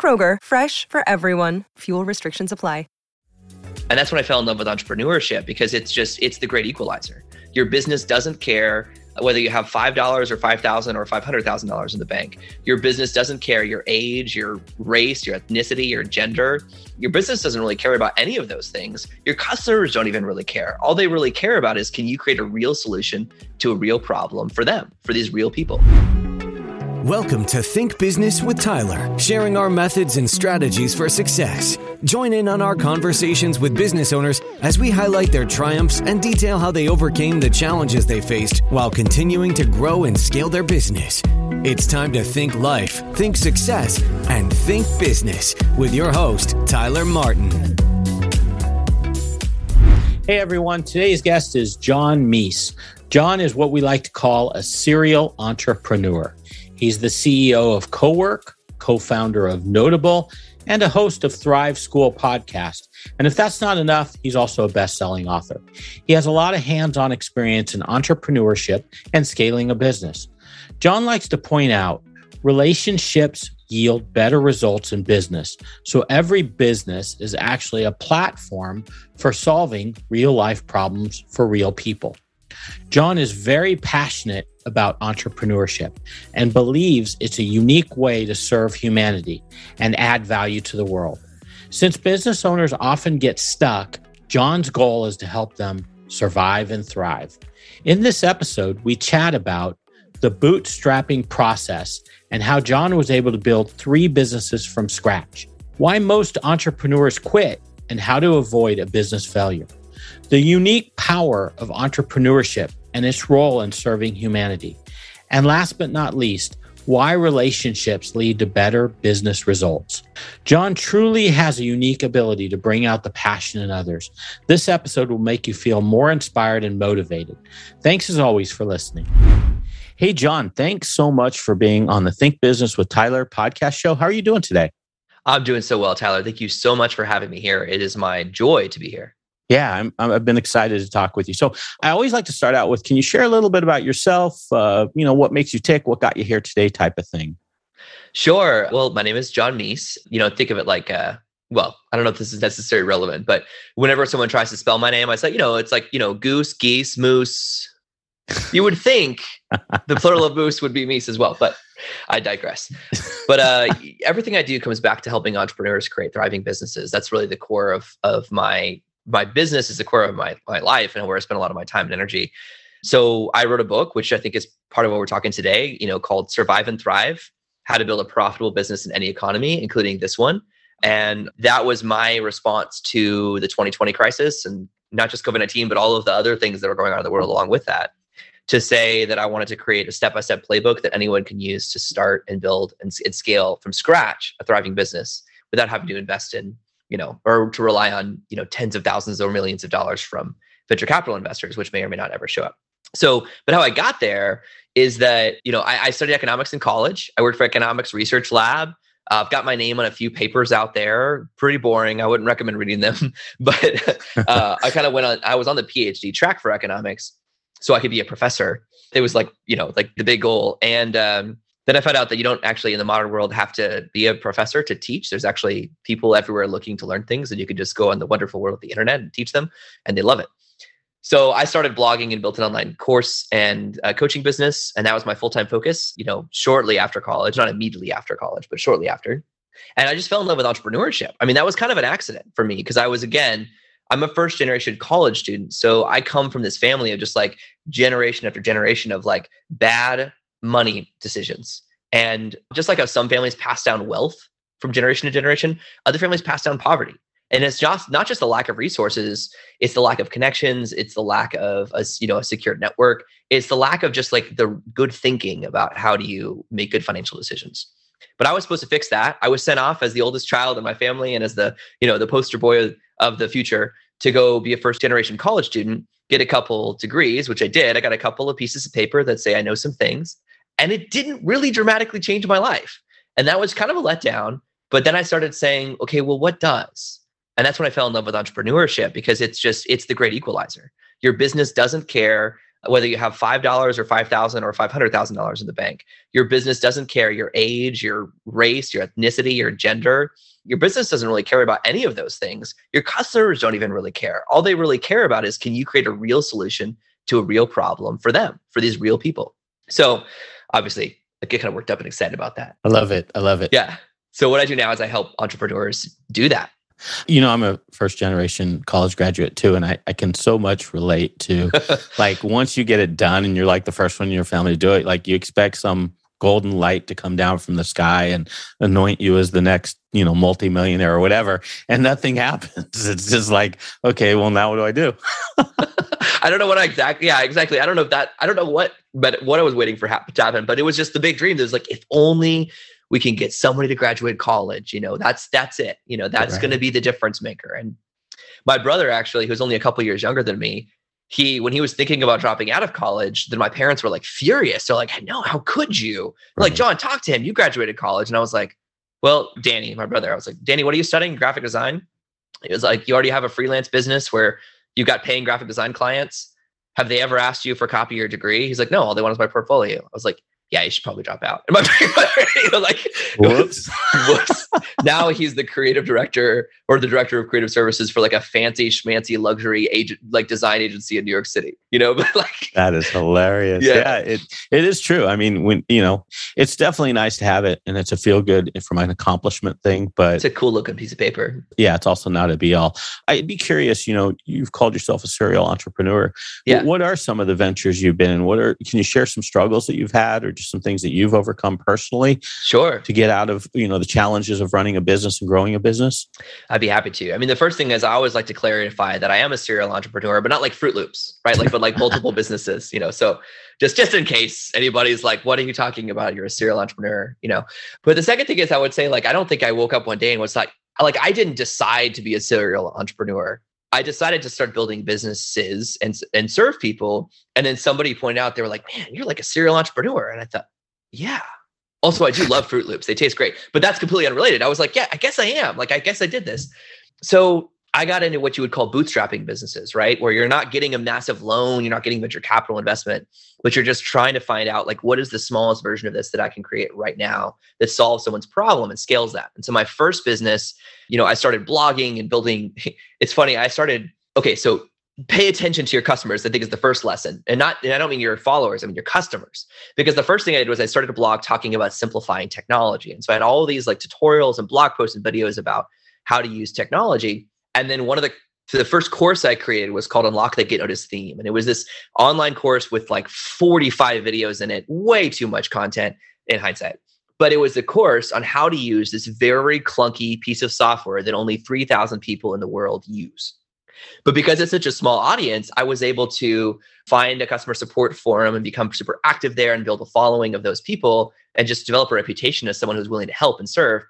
Kroger, fresh for everyone. Fuel restrictions apply. And that's when I fell in love with entrepreneurship because it's just it's the great equalizer. Your business doesn't care whether you have five dollars or 5,000 or five hundred thousand dollars in the bank. Your business doesn't care your age, your race, your ethnicity, your gender. Your business doesn't really care about any of those things. Your customers don't even really care. All they really care about is can you create a real solution to a real problem for them, for these real people. Welcome to Think Business with Tyler, sharing our methods and strategies for success. Join in on our conversations with business owners as we highlight their triumphs and detail how they overcame the challenges they faced while continuing to grow and scale their business. It's time to think life, think success, and think business with your host, Tyler Martin. Hey everyone, today's guest is John Meese. John is what we like to call a serial entrepreneur. He's the CEO of CoWork, co founder of Notable, and a host of Thrive School podcast. And if that's not enough, he's also a best selling author. He has a lot of hands on experience in entrepreneurship and scaling a business. John likes to point out relationships yield better results in business. So every business is actually a platform for solving real life problems for real people. John is very passionate about entrepreneurship and believes it's a unique way to serve humanity and add value to the world. Since business owners often get stuck, John's goal is to help them survive and thrive. In this episode, we chat about the bootstrapping process and how John was able to build three businesses from scratch, why most entrepreneurs quit, and how to avoid a business failure. The unique power of entrepreneurship and its role in serving humanity. And last but not least, why relationships lead to better business results. John truly has a unique ability to bring out the passion in others. This episode will make you feel more inspired and motivated. Thanks as always for listening. Hey, John, thanks so much for being on the Think Business with Tyler podcast show. How are you doing today? I'm doing so well, Tyler. Thank you so much for having me here. It is my joy to be here. Yeah, I'm, I've been excited to talk with you. So I always like to start out with, can you share a little bit about yourself? Uh, you know, what makes you tick? What got you here today? Type of thing. Sure. Well, my name is John Meese. You know, think of it like, uh, well, I don't know if this is necessarily relevant, but whenever someone tries to spell my name, I say, you know, it's like, you know, goose, geese, moose. You would think the plural of moose would be meese as well, but I digress. But uh, everything I do comes back to helping entrepreneurs create thriving businesses. That's really the core of of my my business is the core of my, my life and where I spend a lot of my time and energy. So I wrote a book, which I think is part of what we're talking today, you know, called Survive and Thrive, how to build a profitable business in any economy, including this one. And that was my response to the 2020 crisis and not just COVID 19, but all of the other things that were going on in the world along with that. To say that I wanted to create a step by step playbook that anyone can use to start and build and, and scale from scratch a thriving business without having to invest in you know, or to rely on, you know, tens of thousands or millions of dollars from venture capital investors, which may or may not ever show up. So, but how I got there is that, you know, I, I studied economics in college. I worked for economics research lab. Uh, I've got my name on a few papers out there. Pretty boring. I wouldn't recommend reading them, but uh, I kind of went on. I was on the PhD track for economics, so I could be a professor. It was like you know, like the big goal. And um, then I found out that you don't actually in the modern world have to be a professor to teach. There's actually people everywhere looking to learn things, and you can just go on the wonderful world of the internet and teach them, and they love it. So I started blogging and built an online course and coaching business, and that was my full time focus. You know, shortly after college, not immediately after college, but shortly after, and I just fell in love with entrepreneurship. I mean, that was kind of an accident for me because I was again. I'm a first generation college student. So I come from this family of just like generation after generation of like bad money decisions. And just like how some families pass down wealth from generation to generation, other families pass down poverty. And it's just not just the lack of resources, it's the lack of connections, it's the lack of a you know a secure network, it's the lack of just like the good thinking about how do you make good financial decisions. But I was supposed to fix that. I was sent off as the oldest child in my family and as the, you know, the poster boy of, of the future to go be a first generation college student, get a couple degrees, which I did. I got a couple of pieces of paper that say I know some things. And it didn't really dramatically change my life. And that was kind of a letdown. But then I started saying, okay, well, what does? And that's when I fell in love with entrepreneurship because it's just, it's the great equalizer. Your business doesn't care whether you have $5 or 5,000 or $500,000 in the bank. Your business doesn't care your age, your race, your ethnicity, your gender. Your business doesn't really care about any of those things. Your customers don't even really care. All they really care about is can you create a real solution to a real problem for them, for these real people? So obviously, I get kind of worked up and excited about that. I love it. I love it. Yeah. So what I do now is I help entrepreneurs do that. You know, I'm a first generation college graduate too, and I, I can so much relate to like once you get it done and you're like the first one in your family to do it, like you expect some golden light to come down from the sky and anoint you as the next, you know, multimillionaire or whatever. And nothing happens. It's just like, okay, well, now what do I do? I don't know what I exactly, yeah, exactly. I don't know if that, I don't know what, but what I was waiting for to happen, but it was just the big dream. There's like, if only we can get somebody to graduate college you know that's that's it you know that's right. going to be the difference maker and my brother actually who's only a couple years younger than me he when he was thinking about dropping out of college then my parents were like furious. They're like no how could you? Right. like john talk to him. You graduated college. And i was like well danny my brother i was like danny what are you studying? Graphic design? He was like you already have a freelance business where you got paying graphic design clients. Have they ever asked you for a copy of your degree? He's like no all they want is my portfolio. I was like yeah, you should probably drop out. And my you know, like, whoops. whoops. now he's the creative director or the director of creative services for like a fancy schmancy luxury agent, like design agency in New York City. You know, but like that is hilarious. Yeah. yeah, it it is true. I mean, when you know, it's definitely nice to have it, and it's a feel good from an accomplishment thing. But it's a cool looking piece of paper. Yeah, it's also not a be all. I'd be curious. You know, you've called yourself a serial entrepreneur. Yeah. What are some of the ventures you've been in? What are can you share some struggles that you've had or just some things that you've overcome personally sure to get out of you know the challenges of running a business and growing a business i'd be happy to i mean the first thing is i always like to clarify that i am a serial entrepreneur but not like fruit loops right like but like multiple businesses you know so just just in case anybody's like what are you talking about you're a serial entrepreneur you know but the second thing is i would say like i don't think i woke up one day and was like like i didn't decide to be a serial entrepreneur I decided to start building businesses and and serve people. And then somebody pointed out they were like, "Man, you're like a serial entrepreneur." And I thought, yeah. Also, I do love Fruit Loops. They taste great, but that's completely unrelated. I was like, yeah, I guess I am. Like, I guess I did this. So I got into what you would call bootstrapping businesses, right? Where you're not getting a massive loan, you're not getting venture capital investment, but you're just trying to find out like what is the smallest version of this that I can create right now that solves someone's problem and scales that. And so my first business, you know, I started blogging and building. It's funny, I started okay, so pay attention to your customers i think is the first lesson and not and i don't mean your followers i mean your customers because the first thing i did was i started a blog talking about simplifying technology and so i had all these like tutorials and blog posts and videos about how to use technology and then one of the the first course i created was called unlock the get notice theme and it was this online course with like 45 videos in it way too much content in hindsight but it was a course on how to use this very clunky piece of software that only 3000 people in the world use but because it's such a small audience, I was able to find a customer support forum and become super active there and build a following of those people and just develop a reputation as someone who's willing to help and serve.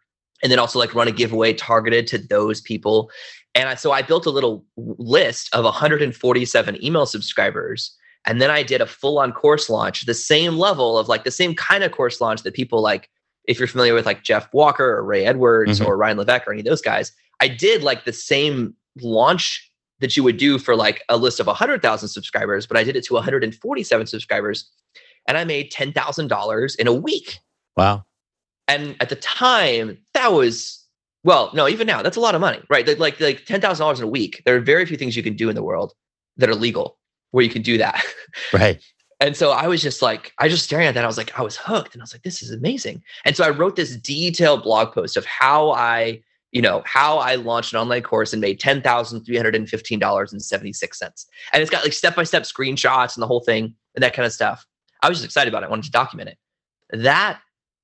And then also like run a giveaway targeted to those people. And I, so I built a little list of 147 email subscribers. And then I did a full on course launch, the same level of like the same kind of course launch that people like, if you're familiar with like Jeff Walker or Ray Edwards mm-hmm. or Ryan Levesque or any of those guys, I did like the same launch that you would do for like a list of 100,000 subscribers, but I did it to 147 subscribers and I made $10,000 in a week. Wow. And at the time, that was, well, no, even now, that's a lot of money, right? Like, like $10,000 in a week. There are very few things you can do in the world that are legal where you can do that. Right. And so I was just like, I was just staring at that. I was like, I was hooked. And I was like, this is amazing. And so I wrote this detailed blog post of how I you know, how I launched an online course and made $10,315.76. And it's got like step by step screenshots and the whole thing and that kind of stuff. I was just excited about it. I wanted to document it. That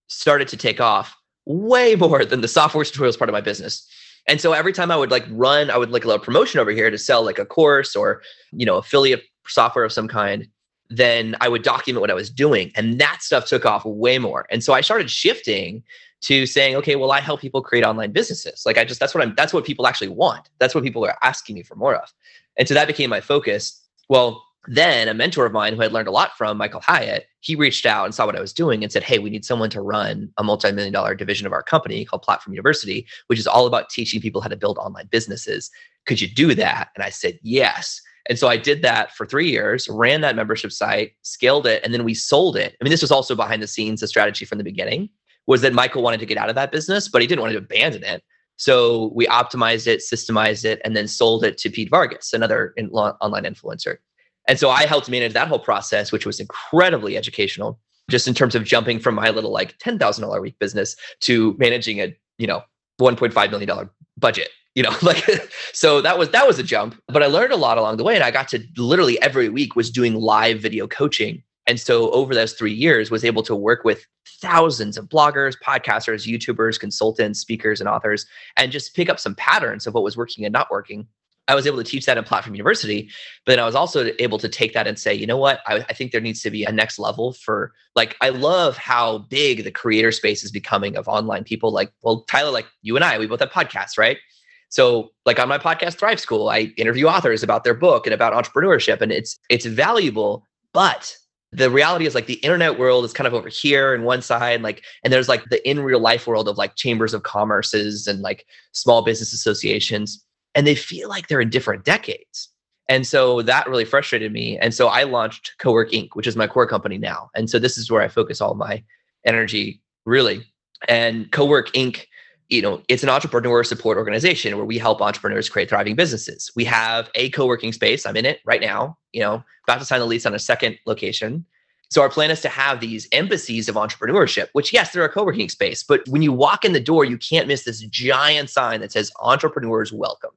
started to take off way more than the software tutorials part of my business. And so every time I would like run, I would like a little promotion over here to sell like a course or, you know, affiliate software of some kind. Then I would document what I was doing. And that stuff took off way more. And so I started shifting to saying, okay, well, I help people create online businesses. Like I just that's what I'm that's what people actually want. That's what people are asking me for more of. And so that became my focus. Well, then a mentor of mine who had learned a lot from, Michael Hyatt, he reached out and saw what I was doing and said, Hey, we need someone to run a multi million dollar division of our company called Platform University, which is all about teaching people how to build online businesses. Could you do that? And I said, Yes. And so I did that for three years, ran that membership site, scaled it, and then we sold it. I mean, this was also behind the scenes, the strategy from the beginning was that Michael wanted to get out of that business, but he didn't want to abandon it. So we optimized it, systemized it, and then sold it to Pete Vargas, another in, online influencer. And so I helped manage that whole process, which was incredibly educational, just in terms of jumping from my little like ten thousand dollar a week business to managing a you know one point five million dollar budget. You know, like so that was that was a jump, but I learned a lot along the way, and I got to literally every week was doing live video coaching. And so over those three years, was able to work with thousands of bloggers, podcasters, YouTubers, consultants, speakers, and authors, and just pick up some patterns of what was working and not working. I was able to teach that in Platform University, but then I was also able to take that and say, you know what? I, I, think there needs to be a next level for like, I love how big the creator space is becoming of online people. Like, well, Tyler, like you and I, we both have podcasts, right? So, like on my podcast, Thrive School, I interview authors about their book and about entrepreneurship, and it's it's valuable. But the reality is like the internet world is kind of over here in one side like and there's like the in real life world of like chambers of commerces and like small business associations and they feel like they're in different decades. And so that really frustrated me. And so i launched cowork inc which is my core company now. And so this is where i focus all my energy really. And cowork inc you know it's an entrepreneur support organization where we help entrepreneurs create thriving businesses. We have a co-working space. I'm in it right now you know about to sign the lease on a second location. So our plan is to have these embassies of entrepreneurship, which yes, they're a co-working space, but when you walk in the door, you can't miss this giant sign that says entrepreneurs welcome.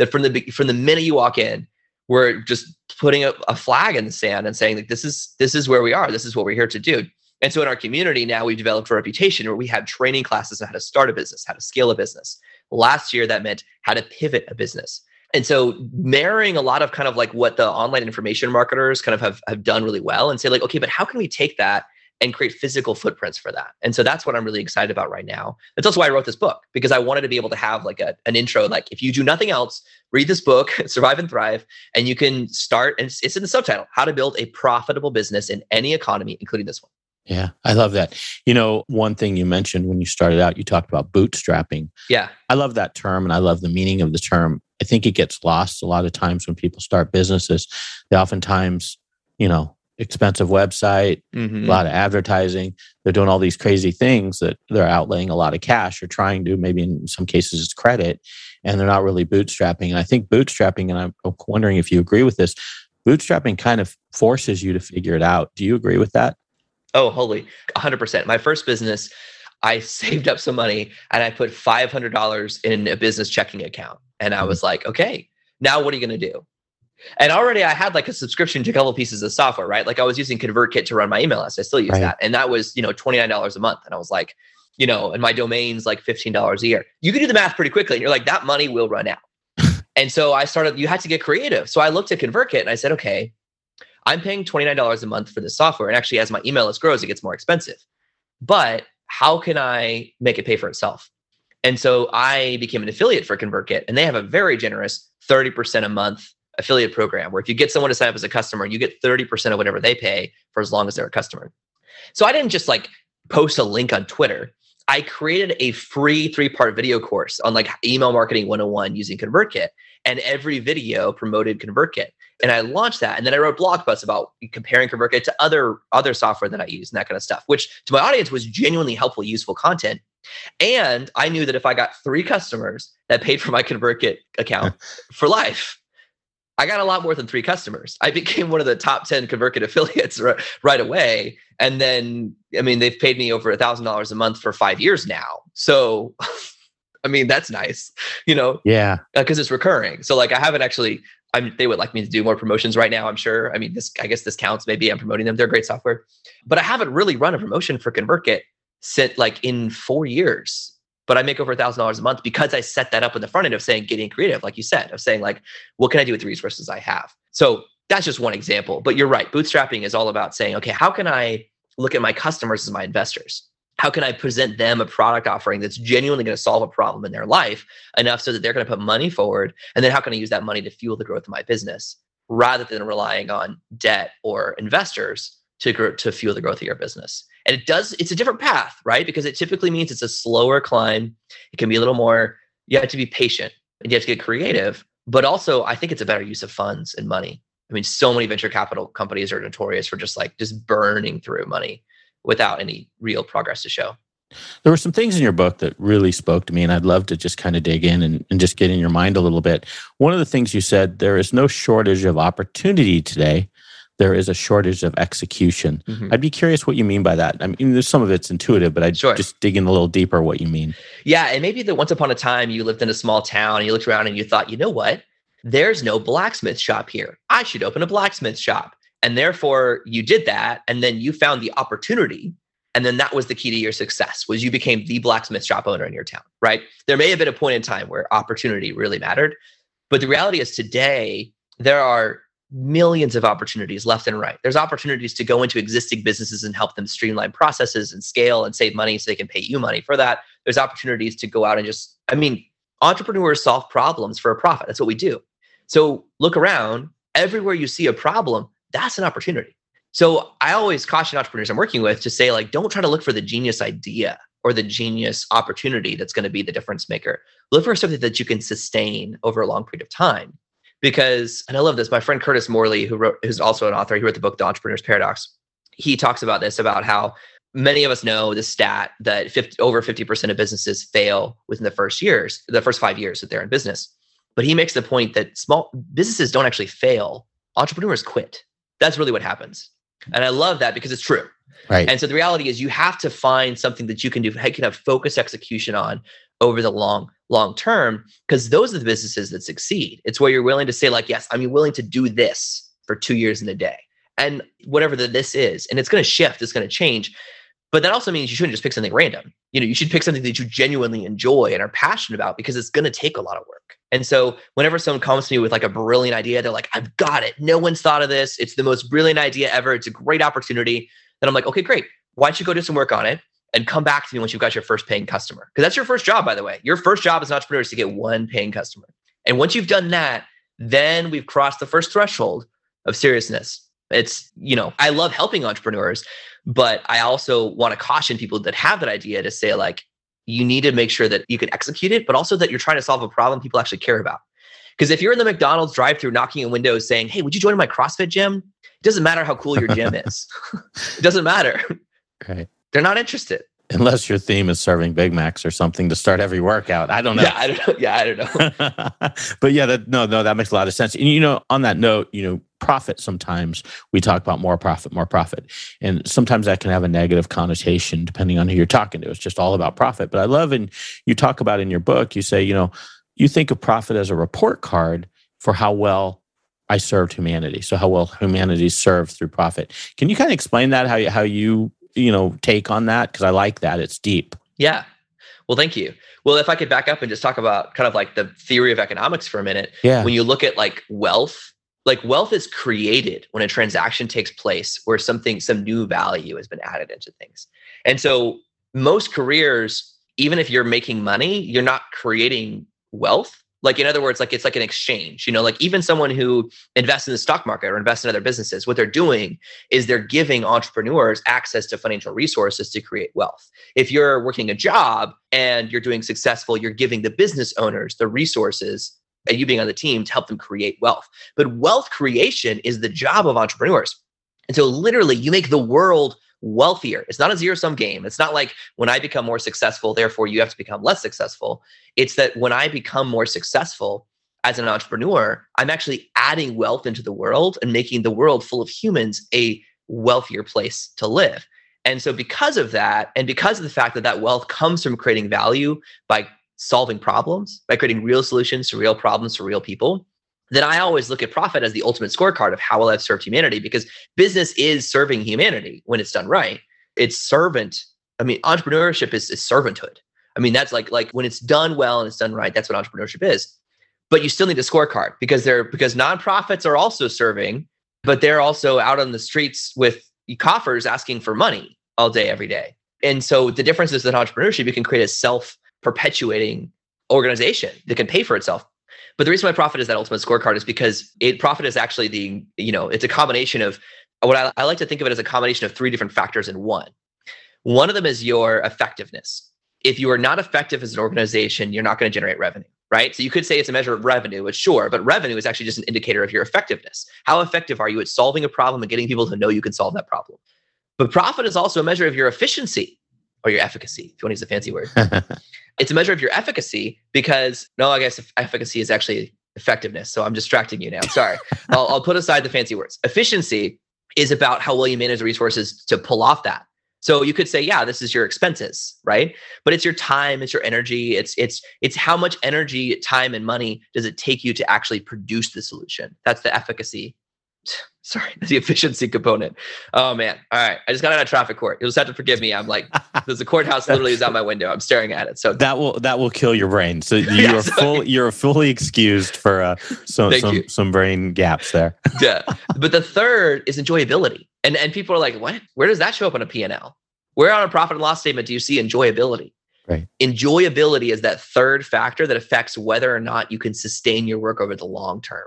That from the from the minute you walk in, we're just putting a, a flag in the sand and saying like this is this is where we are. This is what we're here to do. And so in our community now, we've developed a reputation where we have training classes on how to start a business, how to scale a business. Last year, that meant how to pivot a business. And so marrying a lot of kind of like what the online information marketers kind of have, have done really well and say like, okay, but how can we take that and create physical footprints for that? And so that's what I'm really excited about right now. That's also why I wrote this book because I wanted to be able to have like a, an intro, like if you do nothing else, read this book, Survive and Thrive, and you can start, and it's, it's in the subtitle, How to Build a Profitable Business in Any Economy, including this one. Yeah, I love that. You know, one thing you mentioned when you started out, you talked about bootstrapping. Yeah. I love that term and I love the meaning of the term. I think it gets lost a lot of times when people start businesses. They oftentimes, you know, expensive website, mm-hmm. a lot of advertising. They're doing all these crazy things that they're outlaying a lot of cash or trying to, maybe in some cases it's credit, and they're not really bootstrapping. And I think bootstrapping, and I'm wondering if you agree with this, bootstrapping kind of forces you to figure it out. Do you agree with that? Oh, holy, 100%. My first business, I saved up some money and I put $500 in a business checking account. And I mm-hmm. was like, okay, now what are you going to do? And already I had like a subscription to a couple pieces of software, right? Like I was using ConvertKit to run my email list. I still use right. that. And that was, you know, $29 a month. And I was like, you know, and my domain's like $15 a year. You can do the math pretty quickly. And you're like, that money will run out. and so I started, you had to get creative. So I looked at ConvertKit and I said, okay, I'm paying $29 a month for this software. And actually, as my email list grows, it gets more expensive. But how can I make it pay for itself? And so I became an affiliate for ConvertKit, and they have a very generous 30% a month affiliate program where if you get someone to sign up as a customer, you get 30% of whatever they pay for as long as they're a customer. So I didn't just like post a link on Twitter. I created a free three part video course on like email marketing 101 using ConvertKit. And every video promoted ConvertKit. And I launched that. And then I wrote blog posts about comparing ConvertKit to other, other software that I use and that kind of stuff, which to my audience was genuinely helpful, useful content. And I knew that if I got three customers that paid for my ConvertKit account for life, I got a lot more than three customers. I became one of the top 10 ConvertKit affiliates right, right away. And then, I mean, they've paid me over a thousand dollars a month for five years now. So, I mean, that's nice, you know? Yeah. Because uh, it's recurring. So like, I haven't actually, I'm, they would like me to do more promotions right now. I'm sure. I mean, this, I guess this counts. Maybe I'm promoting them. They're great software, but I haven't really run a promotion for ConvertKit since like in four years but I make over a thousand dollars a month because I set that up in the front end of saying getting creative, like you said, of saying like, what can I do with the resources I have? So that's just one example. But you're right. Bootstrapping is all about saying, okay, how can I look at my customers as my investors? how can I present them a product offering that's genuinely going to solve a problem in their life enough so that they're going to put money forward? And then how can I use that money to fuel the growth of my business rather than relying on debt or investors to, grow, to fuel the growth of your business? And it does, it's a different path, right? Because it typically means it's a slower climb. It can be a little more, you have to be patient and you have to get creative. But also, I think it's a better use of funds and money. I mean, so many venture capital companies are notorious for just like just burning through money without any real progress to show. There were some things in your book that really spoke to me, and I'd love to just kind of dig in and, and just get in your mind a little bit. One of the things you said there is no shortage of opportunity today. There is a shortage of execution. Mm-hmm. I'd be curious what you mean by that. I mean, there's some of it's intuitive, but I'd sure. just dig in a little deeper what you mean. Yeah. And maybe that once upon a time you lived in a small town and you looked around and you thought, you know what? There's no blacksmith shop here. I should open a blacksmith shop. And therefore you did that. And then you found the opportunity. And then that was the key to your success was you became the blacksmith shop owner in your town, right? There may have been a point in time where opportunity really mattered. But the reality is today, there are millions of opportunities left and right. There's opportunities to go into existing businesses and help them streamline processes and scale and save money so they can pay you money for that. There's opportunities to go out and just, I mean, entrepreneurs solve problems for a profit. That's what we do. So look around, everywhere you see a problem, that's an opportunity. So I always caution entrepreneurs I'm working with to say, like, don't try to look for the genius idea or the genius opportunity that's going to be the difference maker. Look for something that you can sustain over a long period of time. Because, and I love this, my friend Curtis Morley, who wrote, who's also an author, he wrote the book The Entrepreneur's Paradox. He talks about this about how many of us know the stat that 50, over 50% of businesses fail within the first years, the first five years that they're in business. But he makes the point that small businesses don't actually fail, entrepreneurs quit. That's really what happens. And I love that because it's true. Right. And so the reality is you have to find something that you can do, you can have focused execution on over the long, long term, because those are the businesses that succeed. It's where you're willing to say, like, yes, I'm willing to do this for two years in a day. And whatever the this is, and it's going to shift, it's going to change. But that also means you shouldn't just pick something random. You know, you should pick something that you genuinely enjoy and are passionate about because it's going to take a lot of work. And so whenever someone comes to me with like a brilliant idea, they're like, I've got it. No one's thought of this. It's the most brilliant idea ever. It's a great opportunity. Then I'm like, okay, great. Why don't you go do some work on it and come back to me once you've got your first paying customer? Because that's your first job, by the way. Your first job as an entrepreneur is to get one paying customer. And once you've done that, then we've crossed the first threshold of seriousness. It's, you know, I love helping entrepreneurs, but I also want to caution people that have that idea to say, like, you need to make sure that you can execute it, but also that you're trying to solve a problem people actually care about. Because if you're in the McDonald's drive through knocking on windows saying, Hey, would you join my CrossFit gym? It doesn't matter how cool your gym is. it doesn't matter. Right. They're not interested. Unless your theme is serving Big Macs or something to start every workout. I don't know. Yeah, I don't know. Yeah, I don't know. but yeah, that no, no, that makes a lot of sense. And you know, on that note, you know, profit sometimes we talk about more profit more profit and sometimes that can have a negative connotation depending on who you're talking to it's just all about profit but i love and you talk about in your book you say you know you think of profit as a report card for how well i served humanity so how well humanity served through profit can you kind of explain that how you how you you know take on that because i like that. It's deep. Yeah. Well thank you. Well if i could back up and just talk about kind of like the theory of economics for a minute yeah. when you look at like wealth like wealth is created when a transaction takes place where something some new value has been added into things. And so most careers even if you're making money you're not creating wealth like in other words like it's like an exchange you know like even someone who invests in the stock market or invests in other businesses what they're doing is they're giving entrepreneurs access to financial resources to create wealth if you're working a job and you're doing successful you're giving the business owners the resources and you being on the team to help them create wealth. But wealth creation is the job of entrepreneurs. And so literally you make the world wealthier. It's not a zero sum game. It's not like when I become more successful, therefore you have to become less successful. It's that when I become more successful as an entrepreneur, I'm actually adding wealth into the world and making the world full of humans a wealthier place to live. And so, because of that, and because of the fact that that wealth comes from creating value by solving problems, by creating real solutions to real problems for real people, then I always look at profit as the ultimate scorecard of how well I've served humanity because business is serving humanity when it's done right. It's servant. I mean, entrepreneurship is, is servanthood. I mean, that's like like when it's done well and it's done right, that's what entrepreneurship is. But you still need a scorecard because they're because nonprofits are also serving, but they're also out on the streets with coffers asking for money all day, every day. And so the difference is that entrepreneurship, you can create a self perpetuating organization that can pay for itself. But the reason why profit is that ultimate scorecard is because it profit is actually the, you know, it's a combination of what I, I like to think of it as a combination of three different factors in one. One of them is your effectiveness. If you are not effective as an organization, you're not going to generate revenue, right? So you could say it's a measure of revenue, it's sure, but revenue is actually just an indicator of your effectiveness. How effective are you at solving a problem and getting people to know you can solve that problem? But profit is also a measure of your efficiency or your efficacy, if you want to use a fancy word. it's a measure of your efficacy because, no, I guess efficacy is actually effectiveness. So I'm distracting you now. Sorry. I'll, I'll put aside the fancy words. Efficiency is about how well you manage the resources to pull off that. So you could say, yeah, this is your expenses, right? But it's your time, it's your energy, it's it's it's how much energy, time, and money does it take you to actually produce the solution? That's the efficacy sorry, the efficiency component. Oh man. All right. I just got out of traffic court. You'll just have to forgive me. I'm like, there's a courthouse literally is out my window. I'm staring at it. So that will that will kill your brain. So you yeah, are full you're fully excused for uh some some, you. some brain gaps there. yeah. But the third is enjoyability. And and people are like, what? Where does that show up on a P&L? Where on a profit and loss statement do you see enjoyability? Right. Enjoyability is that third factor that affects whether or not you can sustain your work over the long term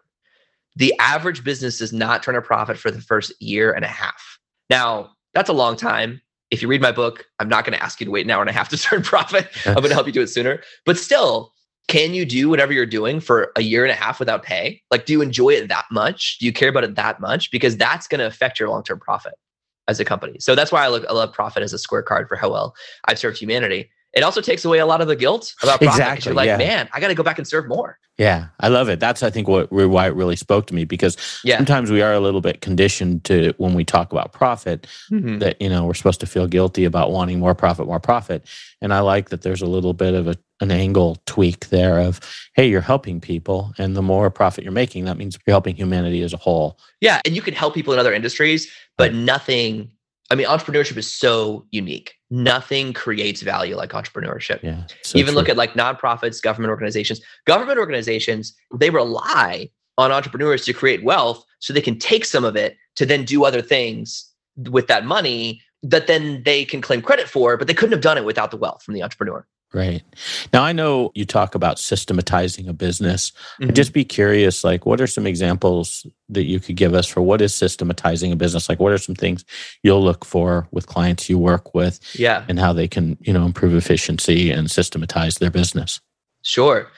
the average business does not turn a profit for the first year and a half. Now, that's a long time. If you read my book, I'm not going to ask you to wait an hour and a half to turn profit. I'm going to help you do it sooner. But still, can you do whatever you're doing for a year and a half without pay? Like, do you enjoy it that much? Do you care about it that much? Because that's going to affect your long term profit as a company. So that's why I look I love profit as a squarecard for how well I've served humanity it also takes away a lot of the guilt about profit. Exactly. You're like, yeah. man, I got to go back and serve more. Yeah, I love it. That's I think what why it really spoke to me because yeah. sometimes we are a little bit conditioned to when we talk about profit mm-hmm. that you know we're supposed to feel guilty about wanting more profit, more profit. And I like that there's a little bit of a, an angle tweak there of hey, you're helping people, and the more profit you're making, that means you're helping humanity as a whole. Yeah, and you can help people in other industries, but nothing I mean, entrepreneurship is so unique. Nothing creates value like entrepreneurship. Yeah, so Even true. look at like nonprofits, government organizations. Government organizations, they rely on entrepreneurs to create wealth so they can take some of it to then do other things with that money that then they can claim credit for, but they couldn't have done it without the wealth from the entrepreneur. Right. Now I know you talk about systematizing a business. Mm-hmm. I'd just be curious, like what are some examples that you could give us for what is systematizing a business? Like what are some things you'll look for with clients you work with? Yeah. And how they can, you know, improve efficiency and systematize their business. Sure.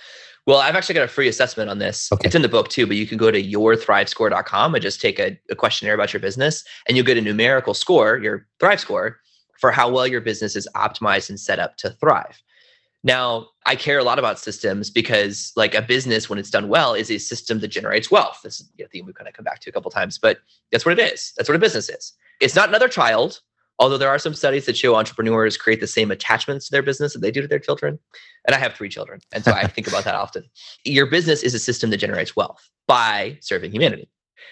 Well, I've actually got a free assessment on this. Okay. It's in the book too, but you can go to yourthrivescore.com and just take a, a questionnaire about your business and you'll get a numerical score, your Thrive score, for how well your business is optimized and set up to thrive. Now, I care a lot about systems because, like, a business, when it's done well, is a system that generates wealth. This is a theme we kind of come back to a couple times, but that's what it is. That's what a business is. It's not another child, although there are some studies that show entrepreneurs create the same attachments to their business that they do to their children. And I have three children, and so I think about that often. Your business is a system that generates wealth by serving humanity.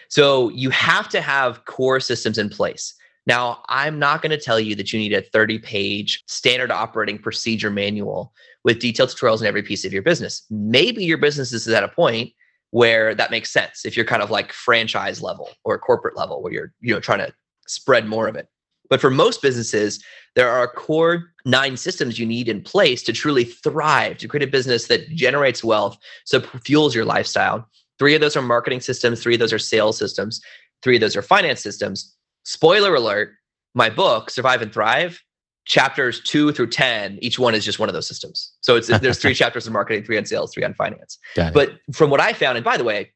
So you have to have core systems in place. Now, I'm not going to tell you that you need a 30 page standard operating procedure manual with detailed tutorials in every piece of your business. Maybe your business is at a point where that makes sense if you're kind of like franchise level or corporate level where you're you know trying to spread more of it. But for most businesses, there are core nine systems you need in place to truly thrive, to create a business that generates wealth, so fuels your lifestyle. Three of those are marketing systems, three of those are sales systems, three of those are finance systems spoiler alert, my book, Survive and Thrive, chapters two through 10, each one is just one of those systems. So it's there's three chapters in marketing, three on sales, three on finance. But from what I found, and by the way,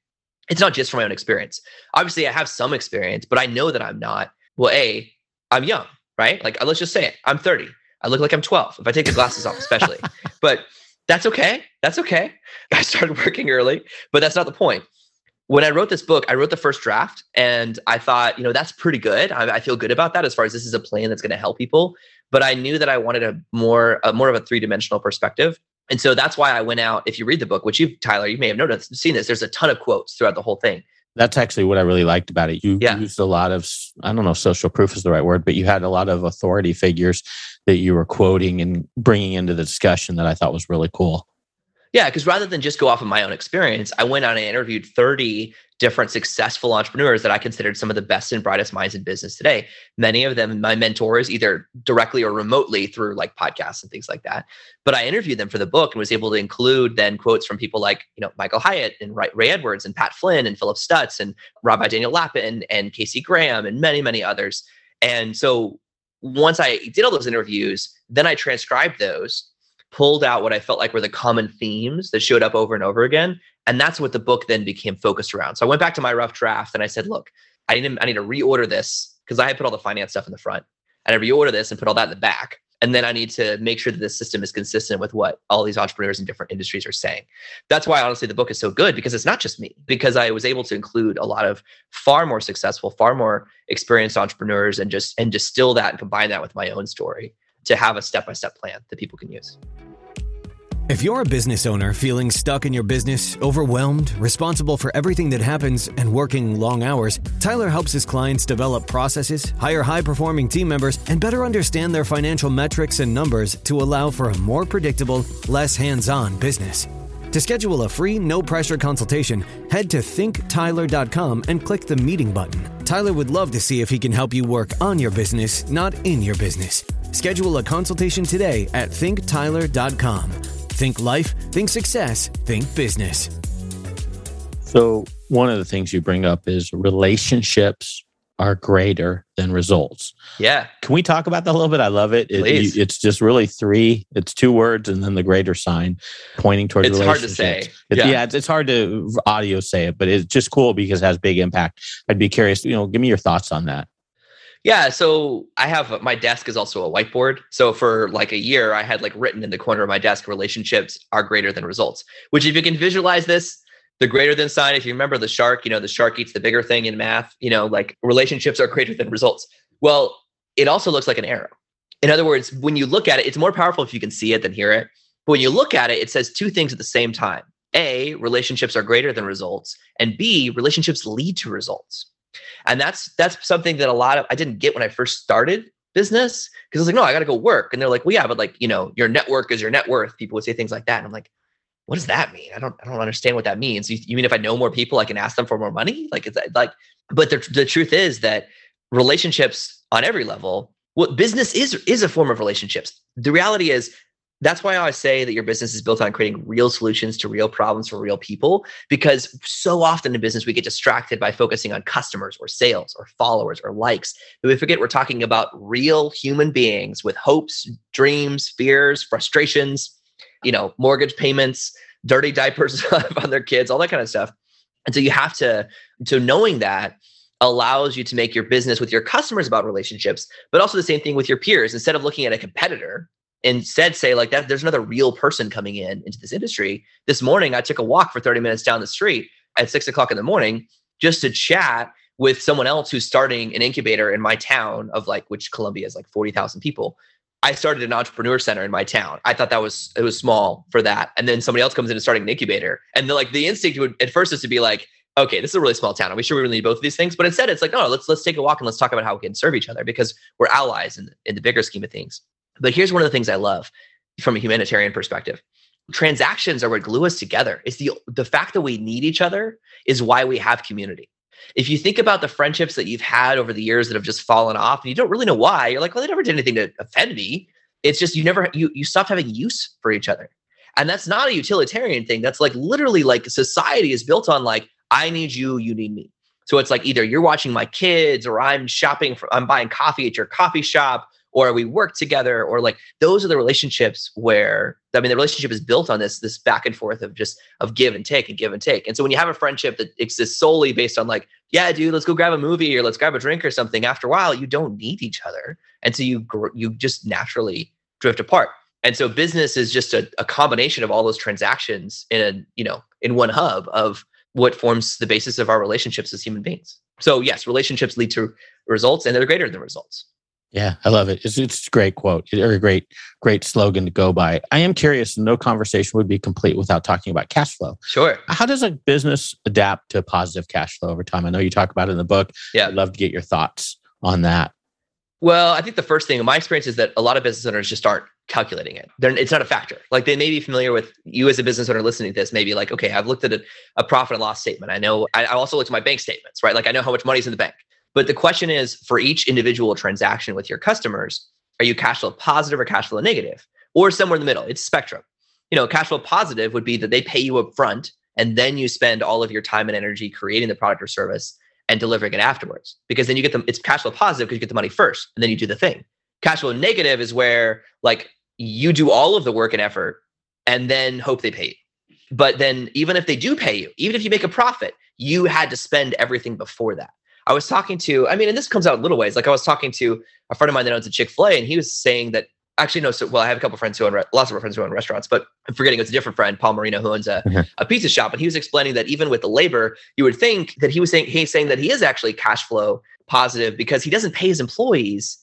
it's not just from my own experience. Obviously, I have some experience, but I know that I'm not. Well, A, I'm young, right? Like let's just say it. I'm 30. I look like I'm 12 if I take the glasses off, especially. but that's okay. That's okay. I started working early, but that's not the point when I wrote this book, I wrote the first draft and I thought, you know, that's pretty good. I, I feel good about that as far as this is a plan that's going to help people. But I knew that I wanted a more, a more of a three dimensional perspective. And so that's why I went out. If you read the book, which you, Tyler, you may have noticed, seen this, there's a ton of quotes throughout the whole thing. That's actually what I really liked about it. You yeah. used a lot of, I don't know if social proof is the right word, but you had a lot of authority figures that you were quoting and bringing into the discussion that I thought was really cool. Yeah, because rather than just go off of my own experience, I went on and interviewed 30 different successful entrepreneurs that I considered some of the best and brightest minds in business today. Many of them, my mentors, either directly or remotely through like podcasts and things like that. But I interviewed them for the book and was able to include then quotes from people like, you know, Michael Hyatt and Ray Edwards and Pat Flynn and Philip Stutz and Rabbi Daniel Lapin and Casey Graham and many, many others. And so once I did all those interviews, then I transcribed those pulled out what I felt like were the common themes that showed up over and over again. And that's what the book then became focused around. So I went back to my rough draft and I said, look, I need, to, I need to reorder this because I had put all the finance stuff in the front. And I reorder this and put all that in the back. And then I need to make sure that this system is consistent with what all these entrepreneurs in different industries are saying. That's why, honestly, the book is so good because it's not just me, because I was able to include a lot of far more successful, far more experienced entrepreneurs and just and distill that and combine that with my own story to have a step by step plan that people can use. If you're a business owner feeling stuck in your business, overwhelmed, responsible for everything that happens, and working long hours, Tyler helps his clients develop processes, hire high performing team members, and better understand their financial metrics and numbers to allow for a more predictable, less hands on business. To schedule a free, no pressure consultation, head to thinktyler.com and click the meeting button. Tyler would love to see if he can help you work on your business, not in your business. Schedule a consultation today at thinktyler.com. Think life, think success, think business. So, one of the things you bring up is relationships are greater than results. Yeah. Can we talk about that a little bit? I love it. it Please. it's just really three, it's two words and then the greater sign pointing towards It's hard to say. It's, Yeah. yeah, it's, it's hard to audio say it, but it's just cool because it has big impact. I'd be curious, you know, give me your thoughts on that. Yeah, so I have my desk is also a whiteboard. So for like a year, I had like written in the corner of my desk, relationships are greater than results. Which, if you can visualize this, the greater than sign, if you remember the shark, you know, the shark eats the bigger thing in math, you know, like relationships are greater than results. Well, it also looks like an arrow. In other words, when you look at it, it's more powerful if you can see it than hear it. But when you look at it, it says two things at the same time. A, relationships are greater than results, and B, relationships lead to results. And that's that's something that a lot of I didn't get when I first started business because I was like, no, I got to go work. And they're like, well, yeah, but like, you know, your network is your net worth. People would say things like that. And I'm like, what does that mean? I don't, I don't understand what that means. You, you mean if I know more people, I can ask them for more money? Like, it's like, but the, the truth is that relationships on every level, what business is, is a form of relationships. The reality is that's why I say that your business is built on creating real solutions to real problems for real people. Because so often in business, we get distracted by focusing on customers or sales or followers or likes. But we forget we're talking about real human beings with hopes, dreams, fears, frustrations, you know, mortgage payments, dirty diapers on their kids, all that kind of stuff. And so you have to, so knowing that allows you to make your business with your customers about relationships, but also the same thing with your peers. Instead of looking at a competitor, instead say like that there's another real person coming in into this industry. This morning i took a walk for 30 minutes down the street at six o'clock in the morning just to chat with someone else who's starting an incubator in my town of like which columbia is like 40000 people. I started an entrepreneur center in my town. I thought that was it was small for that. And then somebody else comes in and starting an incubator. And the, like the instinct would at first is to be like okay this is a really small town. Are we sure we really need both of these things? But instead it's like no let's let's take a walk and let's talk about how we can serve each other because we're allies in, in the bigger scheme of things but here's one of the things I love from a humanitarian perspective. Transactions are what glue us together. It's the the fact that we need each other is why we have community. If you think about the friendships that you've had over the years that have just fallen off and you don't really know why, you're like, well, they never did anything to offend me. It's just you never you you stopped having use for each other. And that's not a utilitarian thing. That's like literally like society is built on like, I need you, you need me. So it's like either you're watching my kids or I'm shopping for I'm buying coffee at your coffee shop or we work together or like those are the relationships where i mean the relationship is built on this this back and forth of just of give and take and give and take. And so when you have a friendship that exists solely based on like yeah dude let's go grab a movie or let's grab a drink or something after a while you don't need each other. And so you you just naturally drift apart. And so business is just a, a combination of all those transactions in a you know in one hub of what forms the basis of our relationships as human beings. So yes relationships lead to results and they're greater than results Yeah, I love it. It's, it's a great quote or a great, great slogan to go by. I am curious, no conversation would be complete without talking about cash flow. sure How does a business adapt to positive cash flow over time? I know you talk about it in the book. Yeah. I'd love to get your thoughts on that. Well, I think the first thing in my experience is that a lot of business owners just aren't calculating it. They're, it's not a factor. Like they may be familiar with you as a business owner listening to this, maybe like, okay, I've looked at a, a profit and loss statement. I know, I, I also looked at my bank statements, right? Like I know how much money's in the bank. But the question is for each individual transaction with your customers, are you cash flow positive or cash flow negative? Or somewhere in the middle? It's spectrum. You know, cash flow positive would be that they pay you up front and then you spend all of your time and energy creating the product or service and delivering it afterwards. Because then you get them, it's cash flow positive because you get the money first and then you do the thing. Cash flow negative is where like you do all of the work and effort and then hope they pay you. But then even if they do pay you, even if you make a profit, you had to spend everything before that. I was talking to, I mean, and this comes out in little ways. Like I was talking to a friend of mine that owns a Chick fil A, and he was saying that actually, no, so well, I have a couple friends who own, lots of friends who own restaurants, but I'm forgetting it's a different friend, Paul Marino, who owns a, mm-hmm. a pizza shop. And he was explaining that even with the labor, you would think that he was saying, he's saying that he is actually cash flow positive because he doesn't pay his employees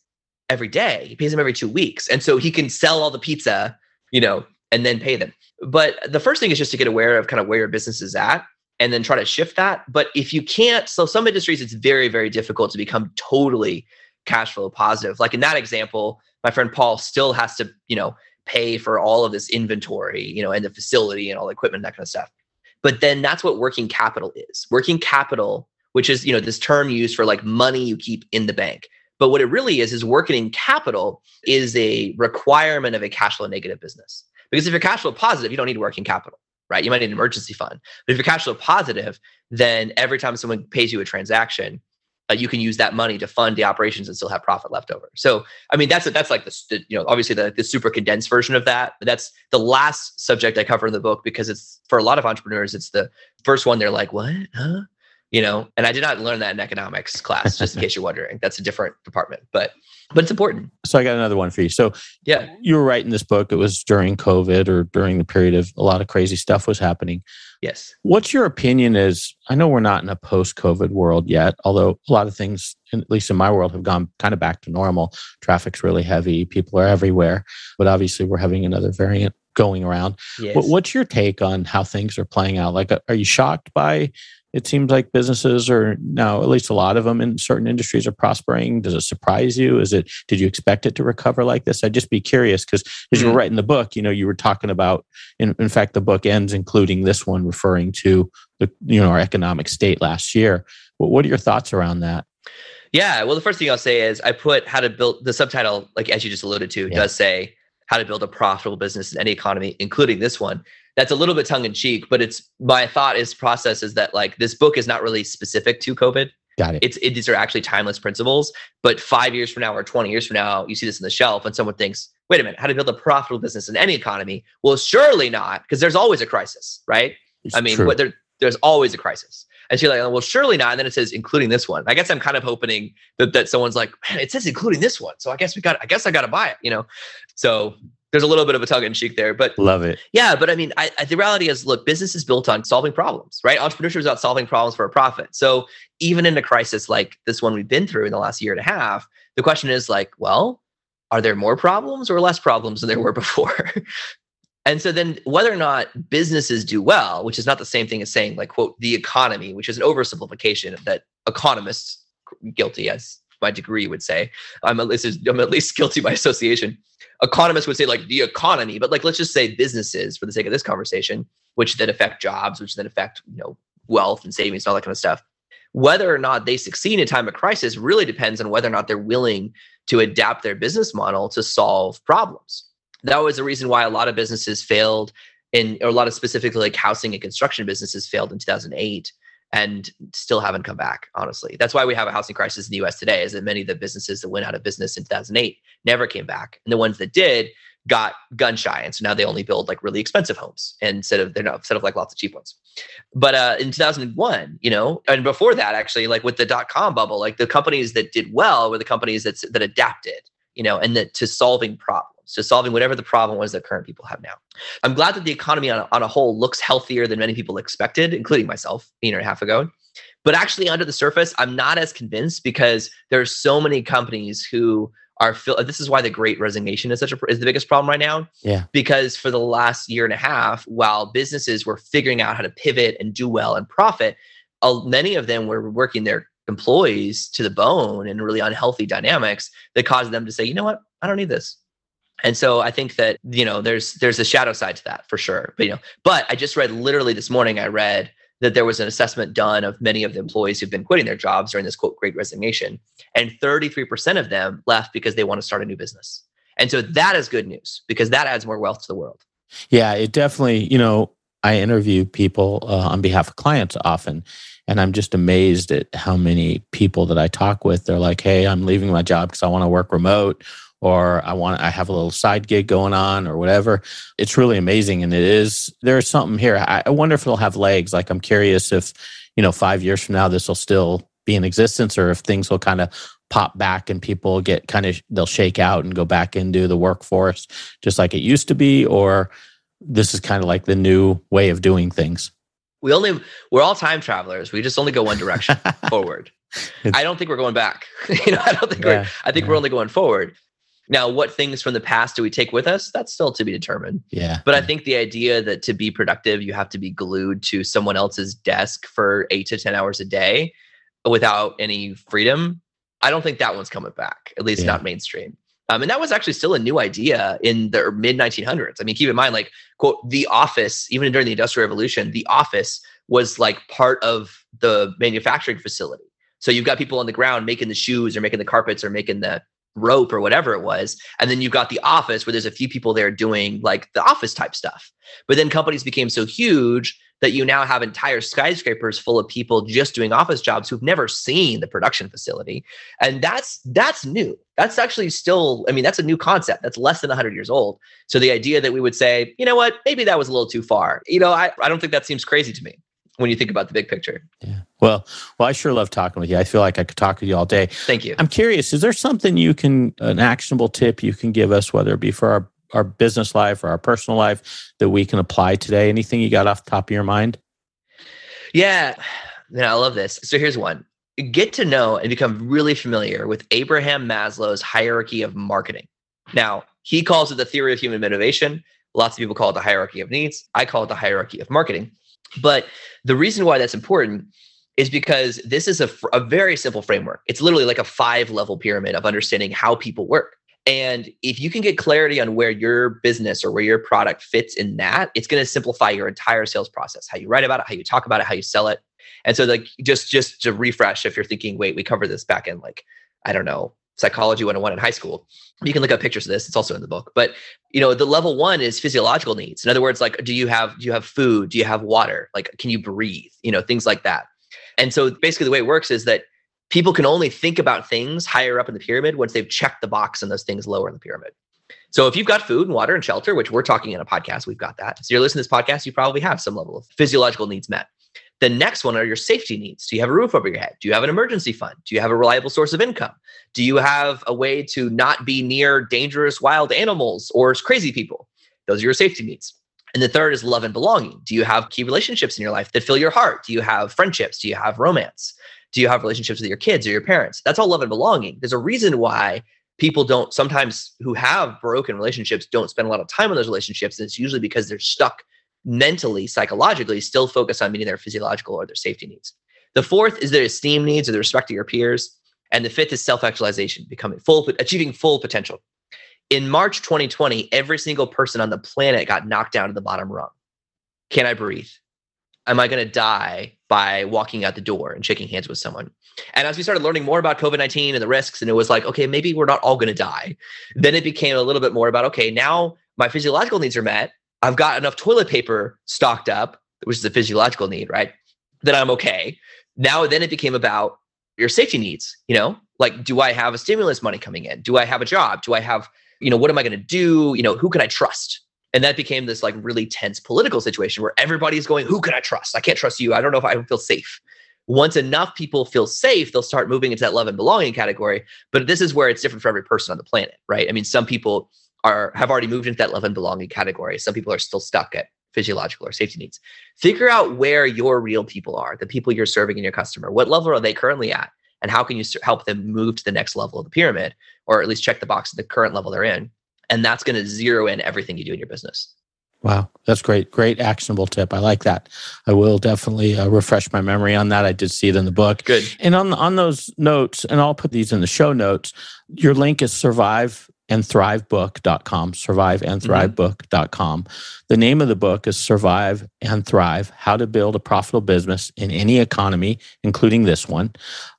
every day. He pays them every two weeks. And so he can sell all the pizza, you know, and then pay them. But the first thing is just to get aware of kind of where your business is at and then try to shift that. But if you can't, so some industries, it's very, very difficult to become totally cash flow positive. Like in that example, my friend Paul still has to, you know, pay for all of this inventory, you know, and the facility and all the equipment, and that kind of stuff. But then that's what working capital is. Working capital, which is, you know, this term used for like money you keep in the bank. But what it really is, is working capital is a requirement of a cash flow negative business. Because if you're cash flow positive, you don't need working capital, right? You might need an emergency fund. But if you're cash flow positive, then every time someone pays you a transaction, uh, you can use that money to fund the operations and still have profit left over. So, I mean, that's that's like the, the you know obviously the, the super condensed version of that. But that's the last subject I cover in the book because it's for a lot of entrepreneurs, it's the first one. They're like, what? Huh? You know and i did not learn that in economics class just in case you're wondering. That's a different department but but it's important. So i got another one for you. So yeah. you were writing this book. It was during covid or during the period of a lot of crazy stuff was happening. Yes. What's your opinion is i know we're not in a post covid world yet although a lot of things at least in my world have gone kind of back to normal. Traffic's really heavy. People are everywhere. But obviously we're having another variant going around. Yes. What's your take on how things are playing out? Like, uh, are you shocked by it seems like businesses are now at least a lot of them in certain industries are prospering does it surprise you is it did you expect it to recover like this i'd just be curious because as mm-hmm. you were mm-hmm. writing the book you know you were talking about in, in fact the book ends including this one referring to the you know our economic state last year what, what are your thoughts around that yeah well the first thing i'll say is i put how to build the subtitle like as you just alluded to yeah. does say how to build a profitable business in any economy including this one that's a little bit tongue in cheek, but it's my thought is process is that like this book is not really specific to COVID. Got it. It's it, these are actually timeless principles. But five years from now or 20 years from now, you see this in the shelf and someone thinks, wait a minute, how to build a profitable business in any economy? Well, surely not, because there's always a crisis, right? It's I mean, what, there, there's always a crisis. And she's like, well, surely not. And then it says, including this one. I guess I'm kind of hoping that, that someone's like, man, it says including this one. So I guess we got, I guess I got to buy it, you know? So there's a little bit of a tongue in cheek there, but love it. Yeah, but I mean, I, I, the reality is, look, business is built on solving problems, right? Entrepreneurship is about solving problems for a profit. So even in a crisis like this one we've been through in the last year and a half, the question is like, well, are there more problems or less problems than there were before? and so then whether or not businesses do well, which is not the same thing as saying like, quote, the economy, which is an oversimplification that economists guilty as my degree would say. I'm at least I'm at least guilty by association economists would say like the economy, but like let's just say businesses for the sake of this conversation, which then affect jobs, which then affect you know wealth and savings and all that kind of stuff. Whether or not they succeed in time of crisis really depends on whether or not they're willing to adapt their business model to solve problems. That was the reason why a lot of businesses failed or a lot of specifically like housing and construction businesses failed in 2008 and still haven't come back honestly. That's why we have a housing crisis in the us today is that many of the businesses that went out of business in 2008 never came back. And the ones that did got gun shy and so now they only build like really expensive homes instead of they're not instead of like lots of cheap ones. But uh in 2001 you know and before that actually like with the dot-com bubble like the companies that did well were the companies that that adapted you know and that to solving problems to solving whatever the problem was that current people have now. I'm glad that the economy on a, on a whole looks healthier than many people expected, including myself a year and a half ago. But actually, under the surface, I'm not as convinced because there are so many companies who are fil- this is why the great resignation is such a is the biggest problem right now yeah because for the last year and a half while businesses were figuring out how to pivot and do well and profit uh, many of them were working their employees to the bone in really unhealthy dynamics that caused them to say you know what i don't need this And so I think that, you know, there's there's a shadow side to that for sure. But you know, but I just read literally this morning I read that there was an assessment done of many of the employees who've been quitting their jobs during this quote great resignation. And 33% of them left because they want to start a new business. And so that is good news because that adds more wealth to the world. Yeah, it definitely, you know, I interview people uh, on behalf of clients often, and I'm just amazed at how many people that I talk with. They're like, "Hey, I'm leaving my job because I want to work remote, or I want I have a little side gig going on, or whatever." It's really amazing, and it is. There's something here. I, I wonder if it'll have legs. Like, I'm curious if, you know, five years from now, this will still be in existence, or if things will kind of pop back and people get kind of they'll shake out and go back into the workforce just like it used to be, or this is kind of like the new way of doing things. We only we're all time travelers. We just only go one direction forward. I don't think we're going back. you know, I don't think yeah, we're I think yeah. we're only going forward. Now, what things from the past do we take with us? That's still to be determined. Yeah. But yeah. I think the idea that to be productive, you have to be glued to someone else's desk for eight to 10 hours a day without any freedom, I don't think that one's coming back, at least not mainstream. Um, and that was actually still a new idea in the mid 1900s. I mean, keep in mind, like, quote, the office, even during the Industrial Revolution, the office was like part of the manufacturing facility. So you've got people on the ground making the shoes or making the carpets or making the rope or whatever it was. And then you've got the office where there's a few people there doing like the office type stuff. But then companies became so huge that you now have entire skyscrapers full of people just doing office jobs who've never seen the production facility. And that's that's new. That's actually still i mean that's a new concept. That's less than 100 years old. So the idea that we would say you know what? Maybe that was a little too far. You know i, I don't think that seems crazy to me when you think about the big picture yeah well well i sure love talking with you i feel like i could talk with you all day thank you i'm curious is there something you can an actionable tip you can give us whether it be for our our business life or our personal life that we can apply today? Anything you got off the top of your mind? Yeah, I love this. So here's one get to know and become really familiar with Abraham Maslow's hierarchy of marketing. Now, he calls it the theory of human motivation. Lots of people call it the hierarchy of needs. I call it the hierarchy of marketing. But the reason why that's important is because this is a, a very simple framework. It's literally like a five level pyramid of understanding how people work. And if you can get clarity on where your business or where your product fits in that, it's going to simplify your entire sales process, how you write about it, how you talk about it, how you sell it. And so like just just to refresh, if you're thinking, wait, we covered this back in like, I don't know, psychology 101 in high school. You can look up pictures of this. It's also in the book. But you know, the level one is physiological needs. In other words, like, do you have do you have food? Do you have water? Like, can you breathe? You know, things like that. And so basically the way it works is that people can only think about things higher up in the pyramid once they've checked the box on those things lower in the pyramid. So if you've got food and water and shelter, which we're talking in a podcast, we've got that. So you're listening to this podcast, you probably have some level of physiological needs met. The next one are your safety needs. Do you have a roof over your head? Do you have an emergency fund? Do you have a reliable source of income? Do you have a way to not be near dangerous wild animals or crazy people? Those are your safety needs. And the third is love and belonging. Do you have key relationships in your life that fill your heart? Do you have friendships? Do you have romance? Do you have relationships with your kids or your parents? That's all love and belonging. There's a reason why people don't sometimes who have broken relationships don't spend a lot of time on those relationships. And it's usually because they're stuck mentally, psychologically, still focus on meeting their physiological or their safety needs. The fourth is their esteem needs or the respect of your peers. And the fifth is self-actualization, becoming full, achieving full potential. In March 2020, every single person on the planet got knocked down to the bottom rung. Can I breathe? Am I going to die by walking out the door and shaking hands with someone. And as we started learning more about COVID 19 and the risks, and it was like, okay, maybe we're not all going to die, then it became a little bit more about, okay, now my physiological needs are met. I've got enough toilet paper stocked up, which is a physiological need, right? That I'm okay. Now, then it became about your safety needs, you know, like, do I have a stimulus money coming in? Do I have a job? Do I have, you know, what am I going to do? You know, who can I trust? And that became this like really tense political situation where everybody's going, who can I trust? I can't trust you. I don't know if I feel safe. Once enough people feel safe, they'll start moving into that love and belonging category. But this is where it's different for every person on the planet, right? I mean, some people are have already moved into that love and belonging category. Some people are still stuck at physiological or safety needs. Figure out where your real people are, the people you're serving in your customer. What level are they currently at? And how can you help them move to the next level of the pyramid, or at least check the box at the current level they're in? And that's going to zero in everything you do in your business. Wow, that's great. Great actionable tip. I like that. I will definitely uh, refresh my memory on that. I did see it in the book. Good. And on on those notes, and I'll put these in the show notes. Your link is survive surviveandthrivebook.com, surviveandthrivebook.com. Mm-hmm. The name of the book is Survive and Thrive How to Build a Profitable Business in Any Economy, including this one.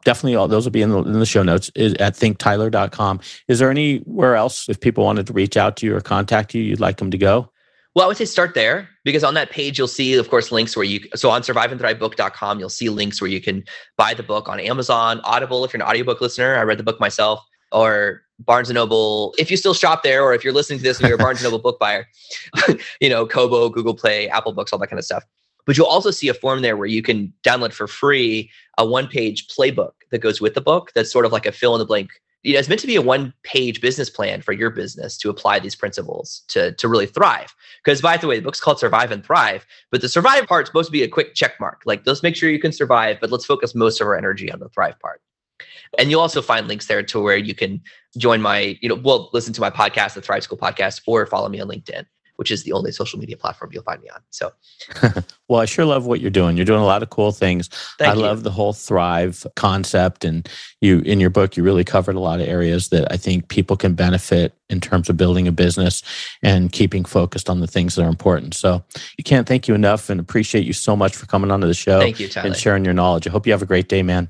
Definitely, all those will be in the, in the show notes is at thinktyler.com. Is there anywhere else, if people wanted to reach out to you or contact you, you'd like them to go? Well, I would say start there because on that page you'll see, of course, links where you so on surviveandthrivebook.com, you'll see links where you can buy the book on Amazon, Audible if you're an audiobook listener. I read the book myself, or Barnes and Noble. If you still shop there, or if you're listening to this and you're a Barnes and Noble book buyer, you know, Kobo, Google Play, Apple Books, all that kind of stuff. But you'll also see a form there where you can download for free a one-page playbook that goes with the book. That's sort of like a fill in the blank you know, it's meant to be a one page business plan for your business to apply these principles to, to really thrive. Because by the way, the book's called Survive and Thrive, but the survive part's supposed to be a quick check mark. Like, let's make sure you can survive, but let's focus most of our energy on the thrive part. And you'll also find links there to where you can join my, you know, well, listen to my podcast, the Thrive School podcast, or follow me on LinkedIn which is the only social media platform you'll find me on. So, well, I sure love what you're doing. You're doing a lot of cool things. Thank I you. love the whole Thrive concept, and you in your book you really covered a lot of areas that I think people can benefit in terms of building a business and keeping focused on the things that are important. So, you can't thank you enough, and appreciate you so much for coming onto the show. Thank you, Tyler. and sharing your knowledge. I hope you have a great day, man.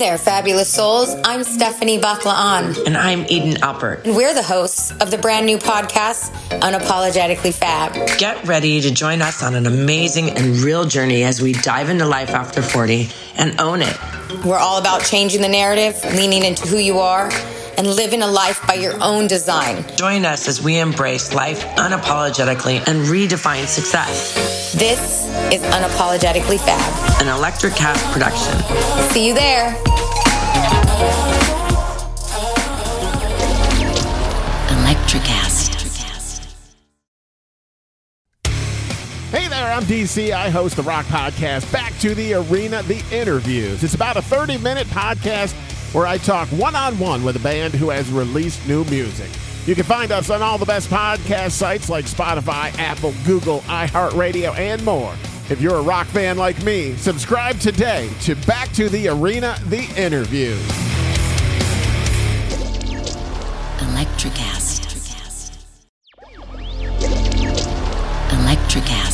There, fabulous souls. I'm Stephanie Baklaan. And I'm Eden Alpert. And we're the hosts of the brand new podcast, Unapologetically Fab. Get ready to join us on an amazing and real journey as we dive into life after 40 and own it. We're all about changing the narrative, leaning into who you are and living a life by your own design. Join us as we embrace life unapologetically and redefine success. This is Unapologetically Fab, an Electricast production. See you there. Electricast. Hey there, I'm DC. I host the Rock Podcast, Back to the Arena, The Interviews. It's about a 30 minute podcast where I talk one on one with a band who has released new music. You can find us on all the best podcast sites like Spotify, Apple, Google, iHeartRadio, and more. If you're a rock fan like me, subscribe today to Back to the Arena The Interview. Electricast. Electricast.